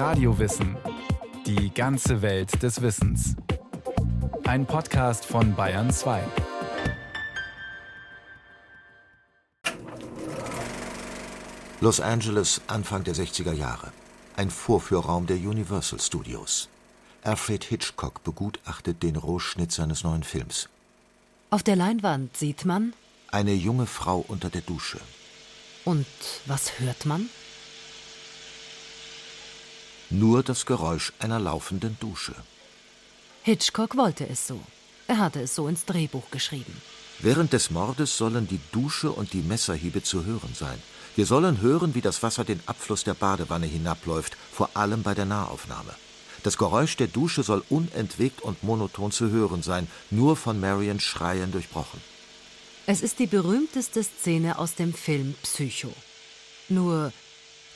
Radiowissen. Die ganze Welt des Wissens. Ein Podcast von Bayern 2. Los Angeles, Anfang der 60er Jahre. Ein Vorführraum der Universal Studios. Alfred Hitchcock begutachtet den Rohschnitt seines neuen Films. Auf der Leinwand sieht man. Eine junge Frau unter der Dusche. Und was hört man? Nur das Geräusch einer laufenden Dusche. Hitchcock wollte es so. Er hatte es so ins Drehbuch geschrieben. Während des Mordes sollen die Dusche und die Messerhiebe zu hören sein. Wir sollen hören, wie das Wasser den Abfluss der Badewanne hinabläuft, vor allem bei der Nahaufnahme. Das Geräusch der Dusche soll unentwegt und monoton zu hören sein, nur von Marians Schreien durchbrochen. Es ist die berühmteste Szene aus dem Film Psycho. Nur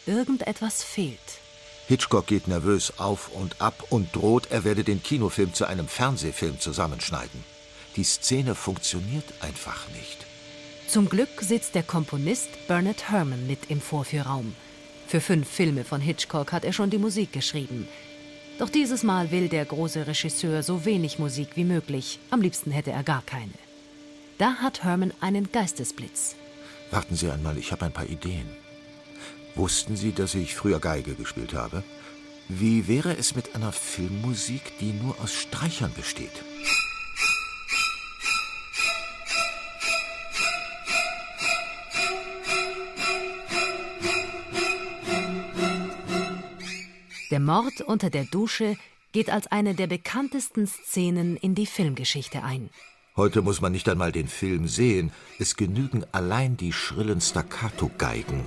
irgendetwas fehlt. Hitchcock geht nervös auf und ab und droht, er werde den Kinofilm zu einem Fernsehfilm zusammenschneiden. Die Szene funktioniert einfach nicht. Zum Glück sitzt der Komponist Bernard Herrmann mit im Vorführraum. Für fünf Filme von Hitchcock hat er schon die Musik geschrieben. Doch dieses Mal will der große Regisseur so wenig Musik wie möglich. Am liebsten hätte er gar keine. Da hat Herman einen Geistesblitz. Warten Sie einmal, ich habe ein paar Ideen. Wussten Sie, dass ich früher Geige gespielt habe? Wie wäre es mit einer Filmmusik, die nur aus Streichern besteht? Der Mord unter der Dusche geht als eine der bekanntesten Szenen in die Filmgeschichte ein. Heute muss man nicht einmal den Film sehen, es genügen allein die schrillen Staccato-Geigen.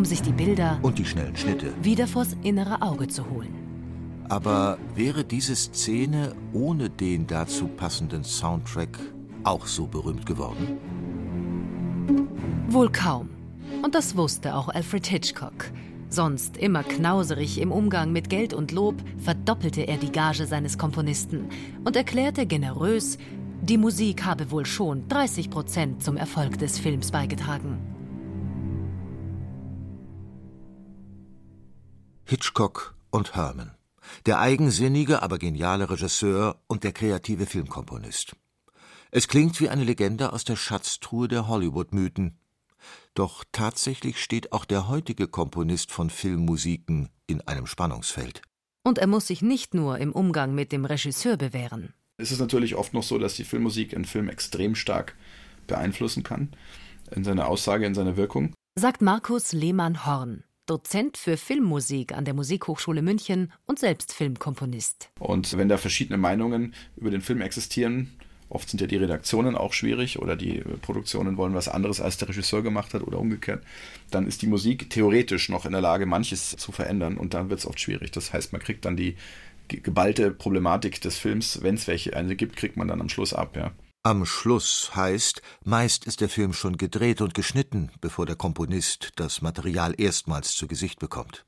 Um sich die Bilder und die schnellen Schnitte wieder vors innere Auge zu holen. Aber wäre diese Szene ohne den dazu passenden Soundtrack auch so berühmt geworden? Wohl kaum. Und das wusste auch Alfred Hitchcock. Sonst immer knauserig im Umgang mit Geld und Lob, verdoppelte er die Gage seines Komponisten und erklärte generös, die Musik habe wohl schon 30 Prozent zum Erfolg des Films beigetragen. Hitchcock und Herman. Der eigensinnige, aber geniale Regisseur und der kreative Filmkomponist. Es klingt wie eine Legende aus der Schatztruhe der Hollywood-Mythen, doch tatsächlich steht auch der heutige Komponist von Filmmusiken in einem Spannungsfeld. Und er muss sich nicht nur im Umgang mit dem Regisseur bewähren. Es ist natürlich oft noch so, dass die Filmmusik einen Film extrem stark beeinflussen kann, in seiner Aussage, in seiner Wirkung. Sagt Markus Lehmann-Horn, Dozent für Filmmusik an der Musikhochschule München und selbst Filmkomponist. Und wenn da verschiedene Meinungen über den Film existieren, Oft sind ja die Redaktionen auch schwierig oder die Produktionen wollen was anderes, als der Regisseur gemacht hat oder umgekehrt. Dann ist die Musik theoretisch noch in der Lage, manches zu verändern und dann wird es oft schwierig. Das heißt, man kriegt dann die geballte Problematik des Films, wenn es welche eine gibt, kriegt man dann am Schluss ab, ja. Am Schluss heißt, meist ist der Film schon gedreht und geschnitten, bevor der Komponist das Material erstmals zu Gesicht bekommt.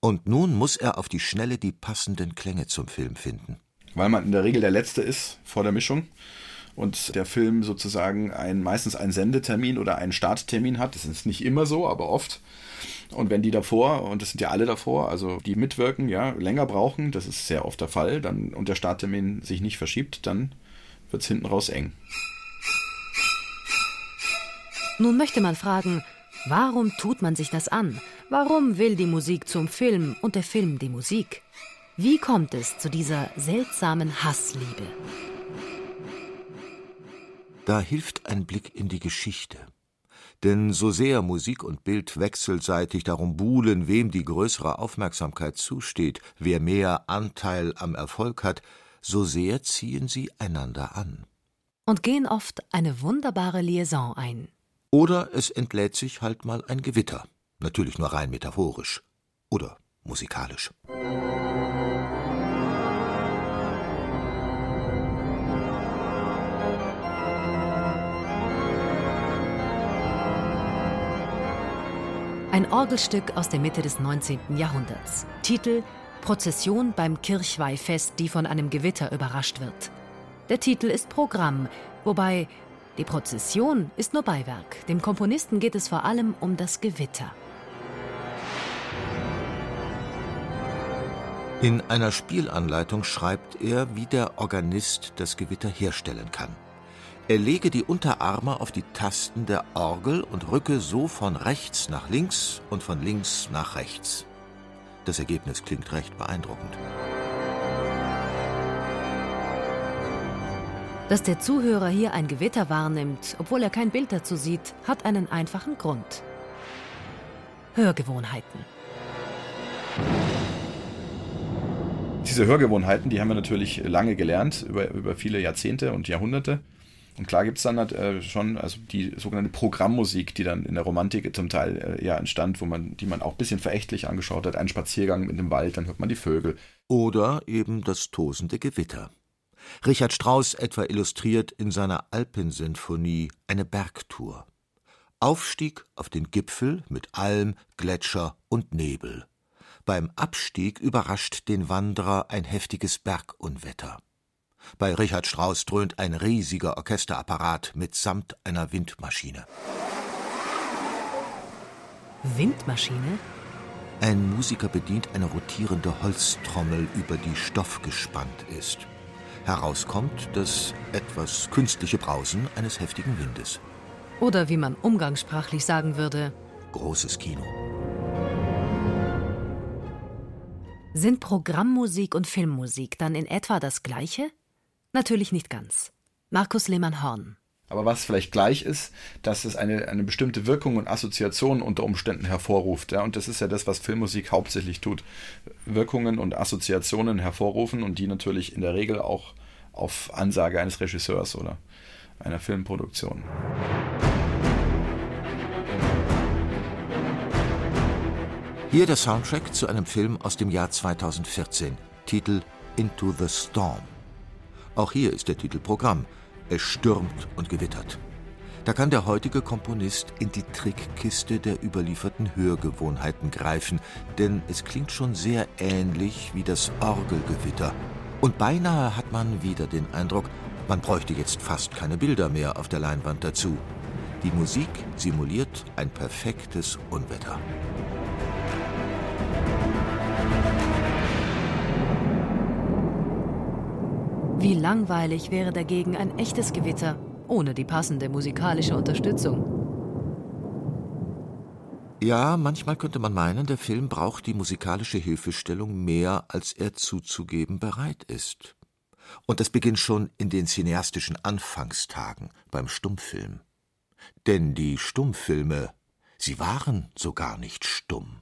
Und nun muss er auf die Schnelle die passenden Klänge zum Film finden weil man in der Regel der Letzte ist vor der Mischung und der Film sozusagen ein, meistens einen Sendetermin oder einen Starttermin hat. Das ist nicht immer so, aber oft. Und wenn die davor, und das sind ja alle davor, also die mitwirken, ja, länger brauchen, das ist sehr oft der Fall, dann und der Starttermin sich nicht verschiebt, dann wird es hinten raus eng. Nun möchte man fragen, warum tut man sich das an? Warum will die Musik zum Film und der Film die Musik? Wie kommt es zu dieser seltsamen Hassliebe? Da hilft ein Blick in die Geschichte. Denn so sehr Musik und Bild wechselseitig darum buhlen, wem die größere Aufmerksamkeit zusteht, wer mehr Anteil am Erfolg hat, so sehr ziehen sie einander an. Und gehen oft eine wunderbare Liaison ein. Oder es entlädt sich halt mal ein Gewitter. Natürlich nur rein metaphorisch. Oder musikalisch. Ein Orgelstück aus der Mitte des 19. Jahrhunderts. Titel Prozession beim Kirchweihfest, die von einem Gewitter überrascht wird. Der Titel ist Programm, wobei die Prozession ist nur Beiwerk. Dem Komponisten geht es vor allem um das Gewitter. In einer Spielanleitung schreibt er, wie der Organist das Gewitter herstellen kann. Er lege die Unterarme auf die Tasten der Orgel und rücke so von rechts nach links und von links nach rechts. Das Ergebnis klingt recht beeindruckend. Dass der Zuhörer hier ein Gewitter wahrnimmt, obwohl er kein Bild dazu sieht, hat einen einfachen Grund. Hörgewohnheiten. Diese Hörgewohnheiten, die haben wir natürlich lange gelernt, über, über viele Jahrzehnte und Jahrhunderte. Und klar gibt es dann halt, äh, schon also die sogenannte Programmmusik, die dann in der Romantik zum Teil äh, ja entstand, wo man, die man auch ein bisschen verächtlich angeschaut hat. Ein Spaziergang in dem Wald, dann hört man die Vögel. Oder eben das tosende Gewitter. Richard Strauss etwa illustriert in seiner Alpensinfonie eine Bergtour. Aufstieg auf den Gipfel mit Alm, Gletscher und Nebel. Beim Abstieg überrascht den Wanderer ein heftiges Bergunwetter. Bei Richard Strauss dröhnt ein riesiger Orchesterapparat mitsamt einer Windmaschine. Windmaschine? Ein Musiker bedient eine rotierende Holztrommel, über die Stoff gespannt ist. Herauskommt das etwas künstliche Brausen eines heftigen Windes. Oder wie man umgangssprachlich sagen würde, großes Kino. Sind Programmmusik und Filmmusik dann in etwa das gleiche? Natürlich nicht ganz. Markus Lehmann-Horn. Aber was vielleicht gleich ist, dass es eine, eine bestimmte Wirkung und Assoziation unter Umständen hervorruft. Ja? Und das ist ja das, was Filmmusik hauptsächlich tut. Wirkungen und Assoziationen hervorrufen und die natürlich in der Regel auch auf Ansage eines Regisseurs oder einer Filmproduktion. Hier der Soundtrack zu einem Film aus dem Jahr 2014, Titel Into the Storm. Auch hier ist der Titel Programm. Es stürmt und gewittert. Da kann der heutige Komponist in die Trickkiste der überlieferten Hörgewohnheiten greifen, denn es klingt schon sehr ähnlich wie das Orgelgewitter. Und beinahe hat man wieder den Eindruck, man bräuchte jetzt fast keine Bilder mehr auf der Leinwand dazu. Die Musik simuliert ein perfektes Unwetter. Wie langweilig wäre dagegen ein echtes Gewitter ohne die passende musikalische Unterstützung. Ja, manchmal könnte man meinen, der Film braucht die musikalische Hilfestellung mehr, als er zuzugeben bereit ist. Und das beginnt schon in den cineastischen Anfangstagen beim Stummfilm. Denn die Stummfilme, sie waren so gar nicht stumm.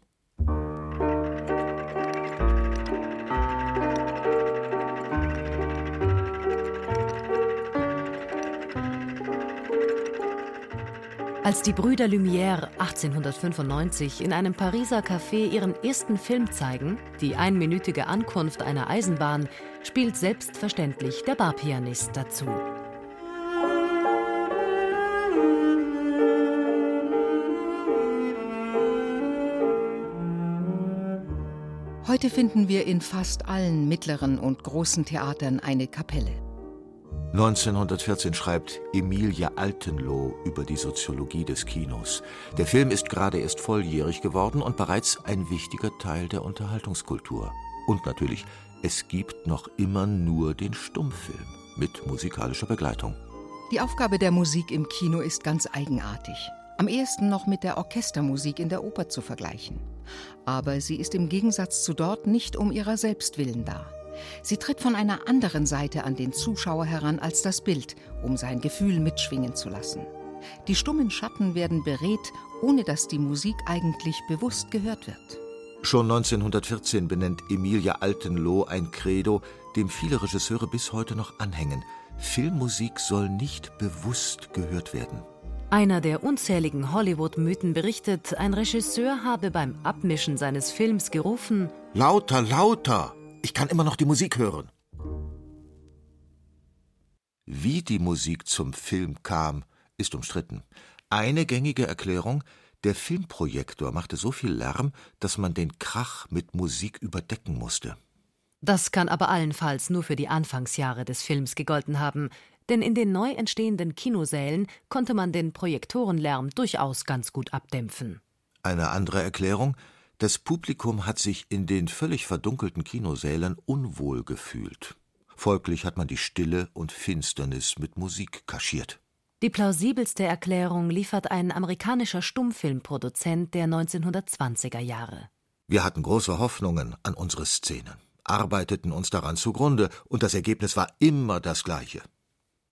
Als die Brüder Lumière 1895 in einem Pariser Café ihren ersten Film zeigen, die einminütige Ankunft einer Eisenbahn, spielt selbstverständlich der Barpianist dazu. Heute finden wir in fast allen mittleren und großen Theatern eine Kapelle. 1914 schreibt Emilia Altenloh über die Soziologie des Kinos. Der Film ist gerade erst volljährig geworden und bereits ein wichtiger Teil der Unterhaltungskultur. Und natürlich, es gibt noch immer nur den Stummfilm mit musikalischer Begleitung. Die Aufgabe der Musik im Kino ist ganz eigenartig. Am ehesten noch mit der Orchestermusik in der Oper zu vergleichen. Aber sie ist im Gegensatz zu dort nicht um ihrer selbst willen da. Sie tritt von einer anderen Seite an den Zuschauer heran als das Bild, um sein Gefühl mitschwingen zu lassen. Die stummen Schatten werden beredt, ohne dass die Musik eigentlich bewusst gehört wird. Schon 1914 benennt Emilia Altenloh ein Credo, dem viele Regisseure bis heute noch anhängen. Filmmusik soll nicht bewusst gehört werden. Einer der unzähligen Hollywood-Mythen berichtet, ein Regisseur habe beim Abmischen seines Films gerufen: Lauter, lauter! Ich kann immer noch die Musik hören. Wie die Musik zum Film kam, ist umstritten. Eine gängige Erklärung, der Filmprojektor machte so viel Lärm, dass man den Krach mit Musik überdecken musste. Das kann aber allenfalls nur für die Anfangsjahre des Films gegolten haben, denn in den neu entstehenden Kinosälen konnte man den Projektorenlärm durchaus ganz gut abdämpfen. Eine andere Erklärung, Das Publikum hat sich in den völlig verdunkelten Kinosälen unwohl gefühlt. Folglich hat man die Stille und Finsternis mit Musik kaschiert. Die plausibelste Erklärung liefert ein amerikanischer Stummfilmproduzent der 1920er Jahre. Wir hatten große Hoffnungen an unsere Szenen, arbeiteten uns daran zugrunde, und das Ergebnis war immer das gleiche.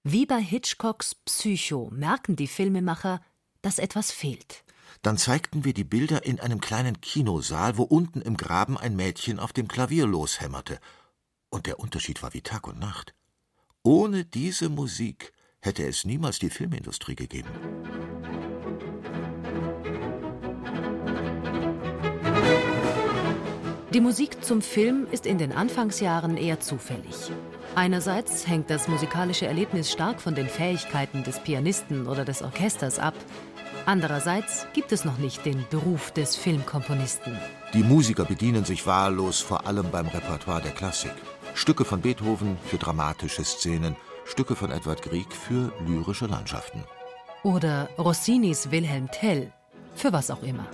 Wie bei Hitchcocks Psycho merken die Filmemacher, dass etwas fehlt. Dann zeigten wir die Bilder in einem kleinen Kinosaal, wo unten im Graben ein Mädchen auf dem Klavier loshämmerte. Und der Unterschied war wie Tag und Nacht. Ohne diese Musik hätte es niemals die Filmindustrie gegeben. Die Musik zum Film ist in den Anfangsjahren eher zufällig. Einerseits hängt das musikalische Erlebnis stark von den Fähigkeiten des Pianisten oder des Orchesters ab. Andererseits gibt es noch nicht den Beruf des Filmkomponisten. Die Musiker bedienen sich wahllos vor allem beim Repertoire der Klassik. Stücke von Beethoven für dramatische Szenen, Stücke von Edward Grieg für lyrische Landschaften. Oder Rossinis Wilhelm Tell, für was auch immer.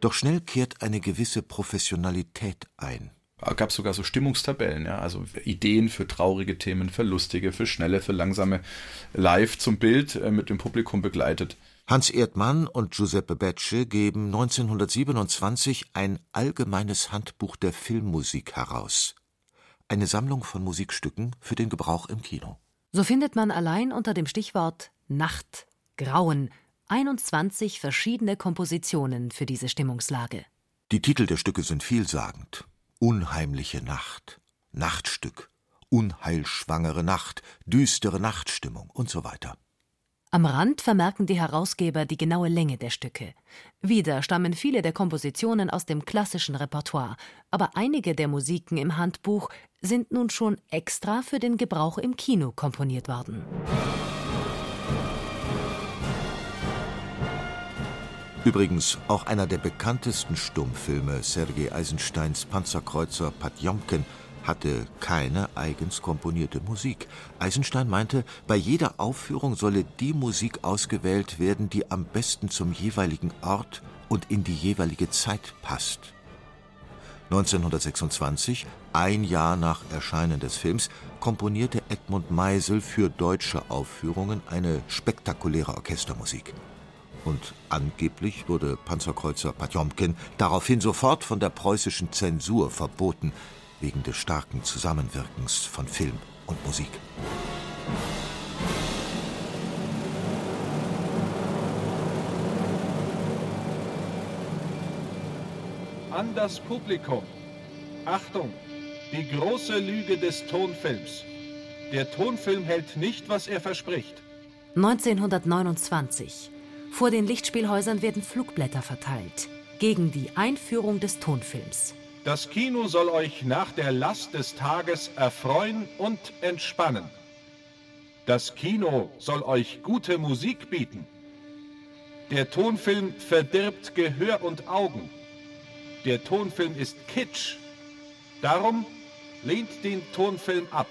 Doch schnell kehrt eine gewisse Professionalität ein. Es gab sogar so Stimmungstabellen, ja, also Ideen für traurige Themen, für lustige, für schnelle, für langsame, live zum Bild äh, mit dem Publikum begleitet. Hans Erdmann und Giuseppe Becce geben 1927 ein allgemeines Handbuch der Filmmusik heraus eine Sammlung von Musikstücken für den Gebrauch im Kino. So findet man allein unter dem Stichwort Nacht, Grauen 21 verschiedene Kompositionen für diese Stimmungslage. Die Titel der Stücke sind vielsagend. Unheimliche Nacht, Nachtstück, Unheilschwangere Nacht, düstere Nachtstimmung und so weiter. Am Rand vermerken die Herausgeber die genaue Länge der Stücke. Wieder stammen viele der Kompositionen aus dem klassischen Repertoire, aber einige der Musiken im Handbuch sind nun schon extra für den Gebrauch im Kino komponiert worden. Übrigens auch einer der bekanntesten Stummfilme, Sergei Eisensteins Panzerkreuzer Patjomkin, hatte keine eigens komponierte Musik. Eisenstein meinte, bei jeder Aufführung solle die Musik ausgewählt werden, die am besten zum jeweiligen Ort und in die jeweilige Zeit passt. 1926, ein Jahr nach Erscheinen des Films, komponierte Edmund Meisel für deutsche Aufführungen eine spektakuläre Orchestermusik. Und angeblich wurde Panzerkreuzer Potjomkin daraufhin sofort von der preußischen Zensur verboten, wegen des starken Zusammenwirkens von Film und Musik. An das Publikum. Achtung, die große Lüge des Tonfilms. Der Tonfilm hält nicht, was er verspricht. 1929. Vor den Lichtspielhäusern werden Flugblätter verteilt gegen die Einführung des Tonfilms. Das Kino soll euch nach der Last des Tages erfreuen und entspannen. Das Kino soll euch gute Musik bieten. Der Tonfilm verdirbt Gehör und Augen. Der Tonfilm ist Kitsch. Darum lehnt den Tonfilm ab.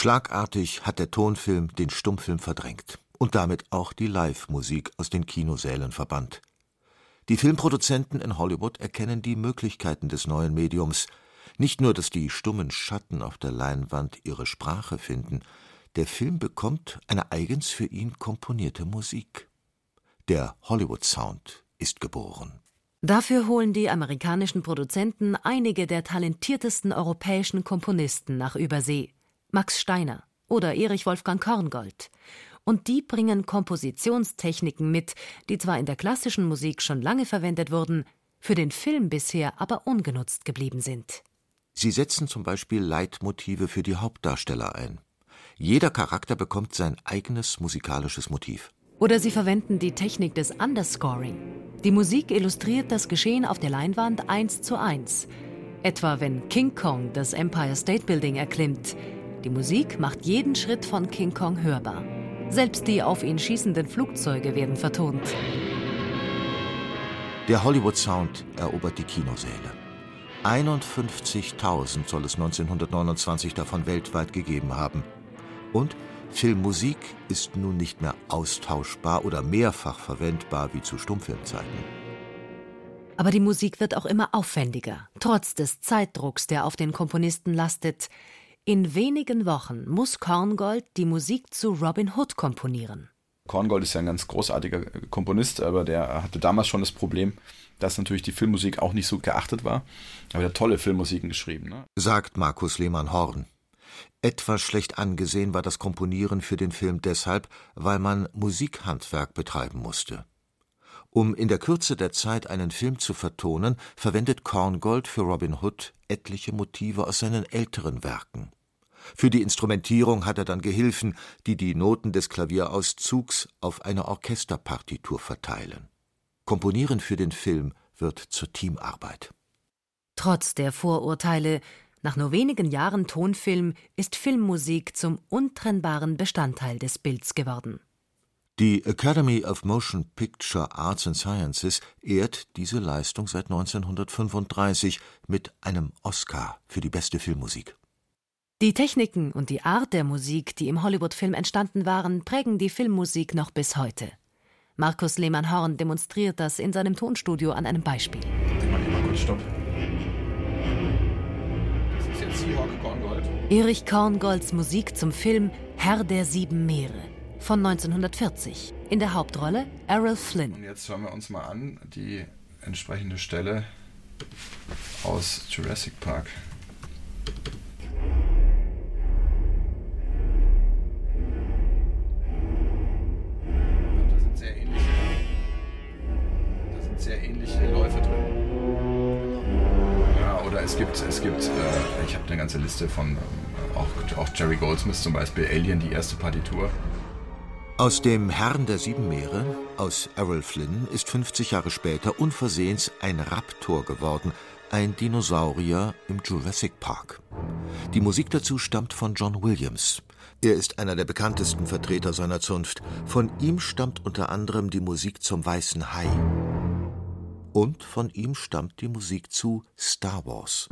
Schlagartig hat der Tonfilm den Stummfilm verdrängt und damit auch die Live-Musik aus den Kinosälen verbannt. Die Filmproduzenten in Hollywood erkennen die Möglichkeiten des neuen Mediums. Nicht nur, dass die stummen Schatten auf der Leinwand ihre Sprache finden, der Film bekommt eine eigens für ihn komponierte Musik. Der Hollywood Sound ist geboren. Dafür holen die amerikanischen Produzenten einige der talentiertesten europäischen Komponisten nach Übersee. Max Steiner oder Erich Wolfgang Korngold. Und die bringen Kompositionstechniken mit, die zwar in der klassischen Musik schon lange verwendet wurden, für den Film bisher aber ungenutzt geblieben sind. Sie setzen zum Beispiel Leitmotive für die Hauptdarsteller ein. Jeder Charakter bekommt sein eigenes musikalisches Motiv. Oder sie verwenden die Technik des Underscoring. Die Musik illustriert das Geschehen auf der Leinwand eins zu eins. Etwa wenn King Kong das Empire State Building erklimmt, die Musik macht jeden Schritt von King Kong hörbar. Selbst die auf ihn schießenden Flugzeuge werden vertont. Der Hollywood Sound erobert die Kinosäle. 51.000 soll es 1929 davon weltweit gegeben haben. Und Filmmusik ist nun nicht mehr austauschbar oder mehrfach verwendbar wie zu Stummfilmzeiten. Aber die Musik wird auch immer aufwendiger, trotz des Zeitdrucks, der auf den Komponisten lastet. In wenigen Wochen muss Korngold die Musik zu Robin Hood komponieren. Korngold ist ja ein ganz großartiger Komponist, aber der hatte damals schon das Problem, dass natürlich die Filmmusik auch nicht so geachtet war. Aber er hat tolle Filmmusiken geschrieben. Ne? Sagt Markus Lehmann-Horn. Etwas schlecht angesehen war das Komponieren für den Film deshalb, weil man Musikhandwerk betreiben musste. Um in der Kürze der Zeit einen Film zu vertonen, verwendet Korngold für Robin Hood etliche Motive aus seinen älteren Werken. Für die Instrumentierung hat er dann Gehilfen, die die Noten des Klavierauszugs auf eine Orchesterpartitur verteilen. Komponieren für den Film wird zur Teamarbeit. Trotz der Vorurteile nach nur wenigen Jahren Tonfilm ist Filmmusik zum untrennbaren Bestandteil des Bilds geworden. Die Academy of Motion Picture Arts and Sciences ehrt diese Leistung seit 1935 mit einem Oscar für die beste Filmmusik. Die Techniken und die Art der Musik, die im Hollywood-Film entstanden waren, prägen die Filmmusik noch bis heute. Markus Lehmann-Horn demonstriert das in seinem Tonstudio an einem Beispiel. Erich Korngolds Musik zum Film Herr der sieben Meere von 1940. In der Hauptrolle Errol Flynn. Und jetzt hören wir uns mal an die entsprechende Stelle aus Jurassic Park. Es gibt, es gibt, äh, ich habe eine ganze Liste von ähm, auch, auch Jerry Goldsmith zum Beispiel, Alien, die erste Partitur. Aus dem Herrn der sieben Meere, aus Errol Flynn, ist 50 Jahre später unversehens ein Raptor geworden, ein Dinosaurier im Jurassic Park. Die Musik dazu stammt von John Williams. Er ist einer der bekanntesten Vertreter seiner Zunft. Von ihm stammt unter anderem die Musik zum Weißen Hai. Und von ihm stammt die Musik zu Star Wars.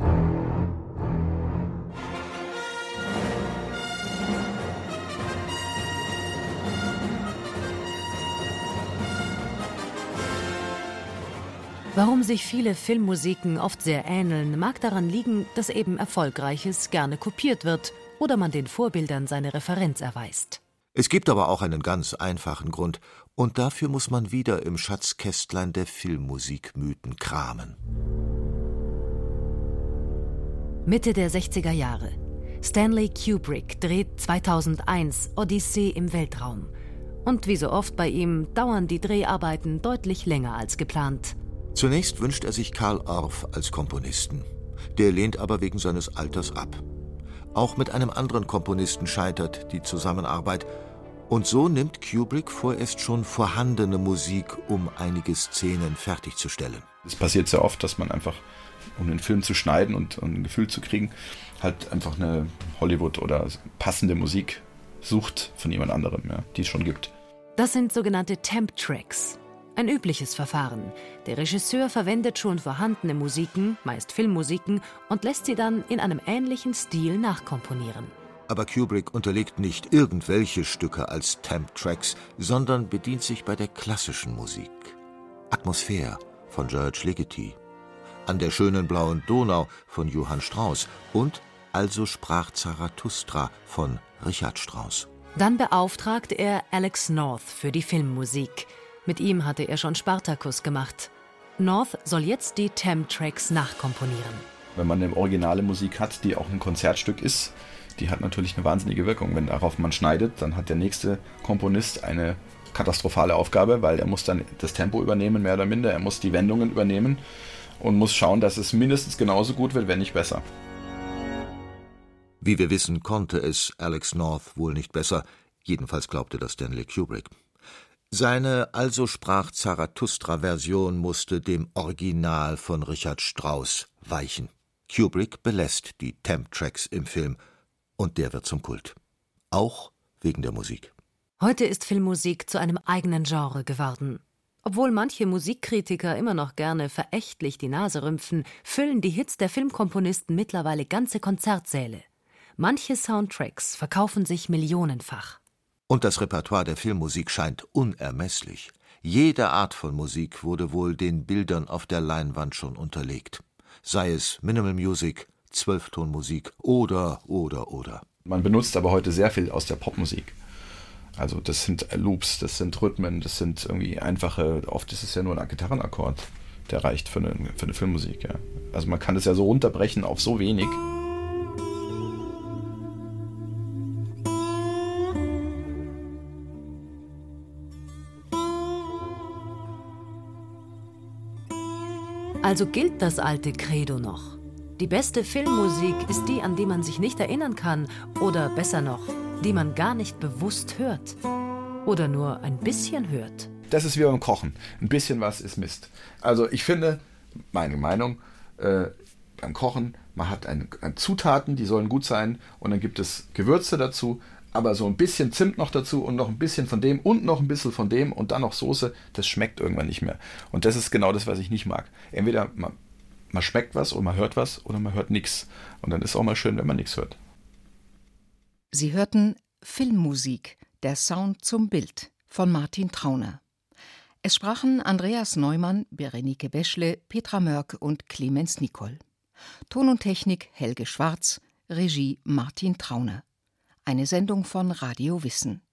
Warum sich viele Filmmusiken oft sehr ähneln, mag daran liegen, dass eben Erfolgreiches gerne kopiert wird oder man den Vorbildern seine Referenz erweist. Es gibt aber auch einen ganz einfachen Grund, und dafür muss man wieder im Schatzkästlein der Filmmusikmythen kramen. Mitte der 60er Jahre. Stanley Kubrick dreht 2001 Odyssee im Weltraum. Und wie so oft bei ihm dauern die Dreharbeiten deutlich länger als geplant. Zunächst wünscht er sich Karl Orff als Komponisten. Der lehnt aber wegen seines Alters ab. Auch mit einem anderen Komponisten scheitert die Zusammenarbeit. Und so nimmt Kubrick vorerst schon vorhandene Musik, um einige Szenen fertigzustellen. Es passiert sehr oft, dass man einfach, um den Film zu schneiden und, und ein Gefühl zu kriegen, halt einfach eine Hollywood- oder passende Musik sucht von jemand anderem, ja, die es schon gibt. Das sind sogenannte Temp-Tracks. Ein übliches Verfahren. Der Regisseur verwendet schon vorhandene Musiken, meist Filmmusiken, und lässt sie dann in einem ähnlichen Stil nachkomponieren. Aber Kubrick unterlegt nicht irgendwelche Stücke als Temp-Tracks, sondern bedient sich bei der klassischen Musik. Atmosphäre von George Ligeti, An der schönen blauen Donau von Johann Strauss und Also sprach Zarathustra von Richard Strauss. Dann beauftragt er Alex North für die Filmmusik. Mit ihm hatte er schon Spartacus gemacht. North soll jetzt die Tem-Tracks nachkomponieren. Wenn man eine originale Musik hat, die auch ein Konzertstück ist, die hat natürlich eine wahnsinnige Wirkung. Wenn darauf man schneidet, dann hat der nächste Komponist eine katastrophale Aufgabe, weil er muss dann das Tempo übernehmen, mehr oder minder. Er muss die Wendungen übernehmen und muss schauen, dass es mindestens genauso gut wird, wenn nicht besser. Wie wir wissen, konnte es Alex North wohl nicht besser. Jedenfalls glaubte das Stanley Kubrick. Seine Also sprach Zarathustra-Version musste dem Original von Richard Strauss weichen. Kubrick belässt die Temp-Tracks im Film und der wird zum Kult. Auch wegen der Musik. Heute ist Filmmusik zu einem eigenen Genre geworden. Obwohl manche Musikkritiker immer noch gerne verächtlich die Nase rümpfen, füllen die Hits der Filmkomponisten mittlerweile ganze Konzertsäle. Manche Soundtracks verkaufen sich millionenfach. Und das Repertoire der Filmmusik scheint unermesslich. Jede Art von Musik wurde wohl den Bildern auf der Leinwand schon unterlegt. Sei es Minimal Music, Zwölftonmusik oder, oder, oder. Man benutzt aber heute sehr viel aus der Popmusik. Also das sind Loops, das sind Rhythmen, das sind irgendwie einfache, oft ist es ja nur ein Gitarrenakkord, der reicht für eine, für eine Filmmusik. Ja. Also man kann das ja so runterbrechen auf so wenig. Also gilt das alte Credo noch. Die beste Filmmusik ist die, an die man sich nicht erinnern kann oder besser noch, die man gar nicht bewusst hört oder nur ein bisschen hört. Das ist wie beim Kochen. Ein bisschen was ist Mist. Also ich finde, meine Meinung, äh, beim Kochen, man hat ein, ein Zutaten, die sollen gut sein und dann gibt es Gewürze dazu aber so ein bisschen Zimt noch dazu und noch ein bisschen von dem und noch ein bisschen von dem und dann noch Soße, das schmeckt irgendwann nicht mehr. Und das ist genau das, was ich nicht mag. Entweder man, man schmeckt was oder man hört was oder man hört nichts. Und dann ist auch mal schön, wenn man nichts hört. Sie hörten Filmmusik, der Sound zum Bild von Martin Trauner. Es sprachen Andreas Neumann, Berenike Beschle, Petra Mörk und Clemens Nicol. Ton und Technik Helge Schwarz, Regie Martin Trauner. Eine Sendung von Radio Wissen.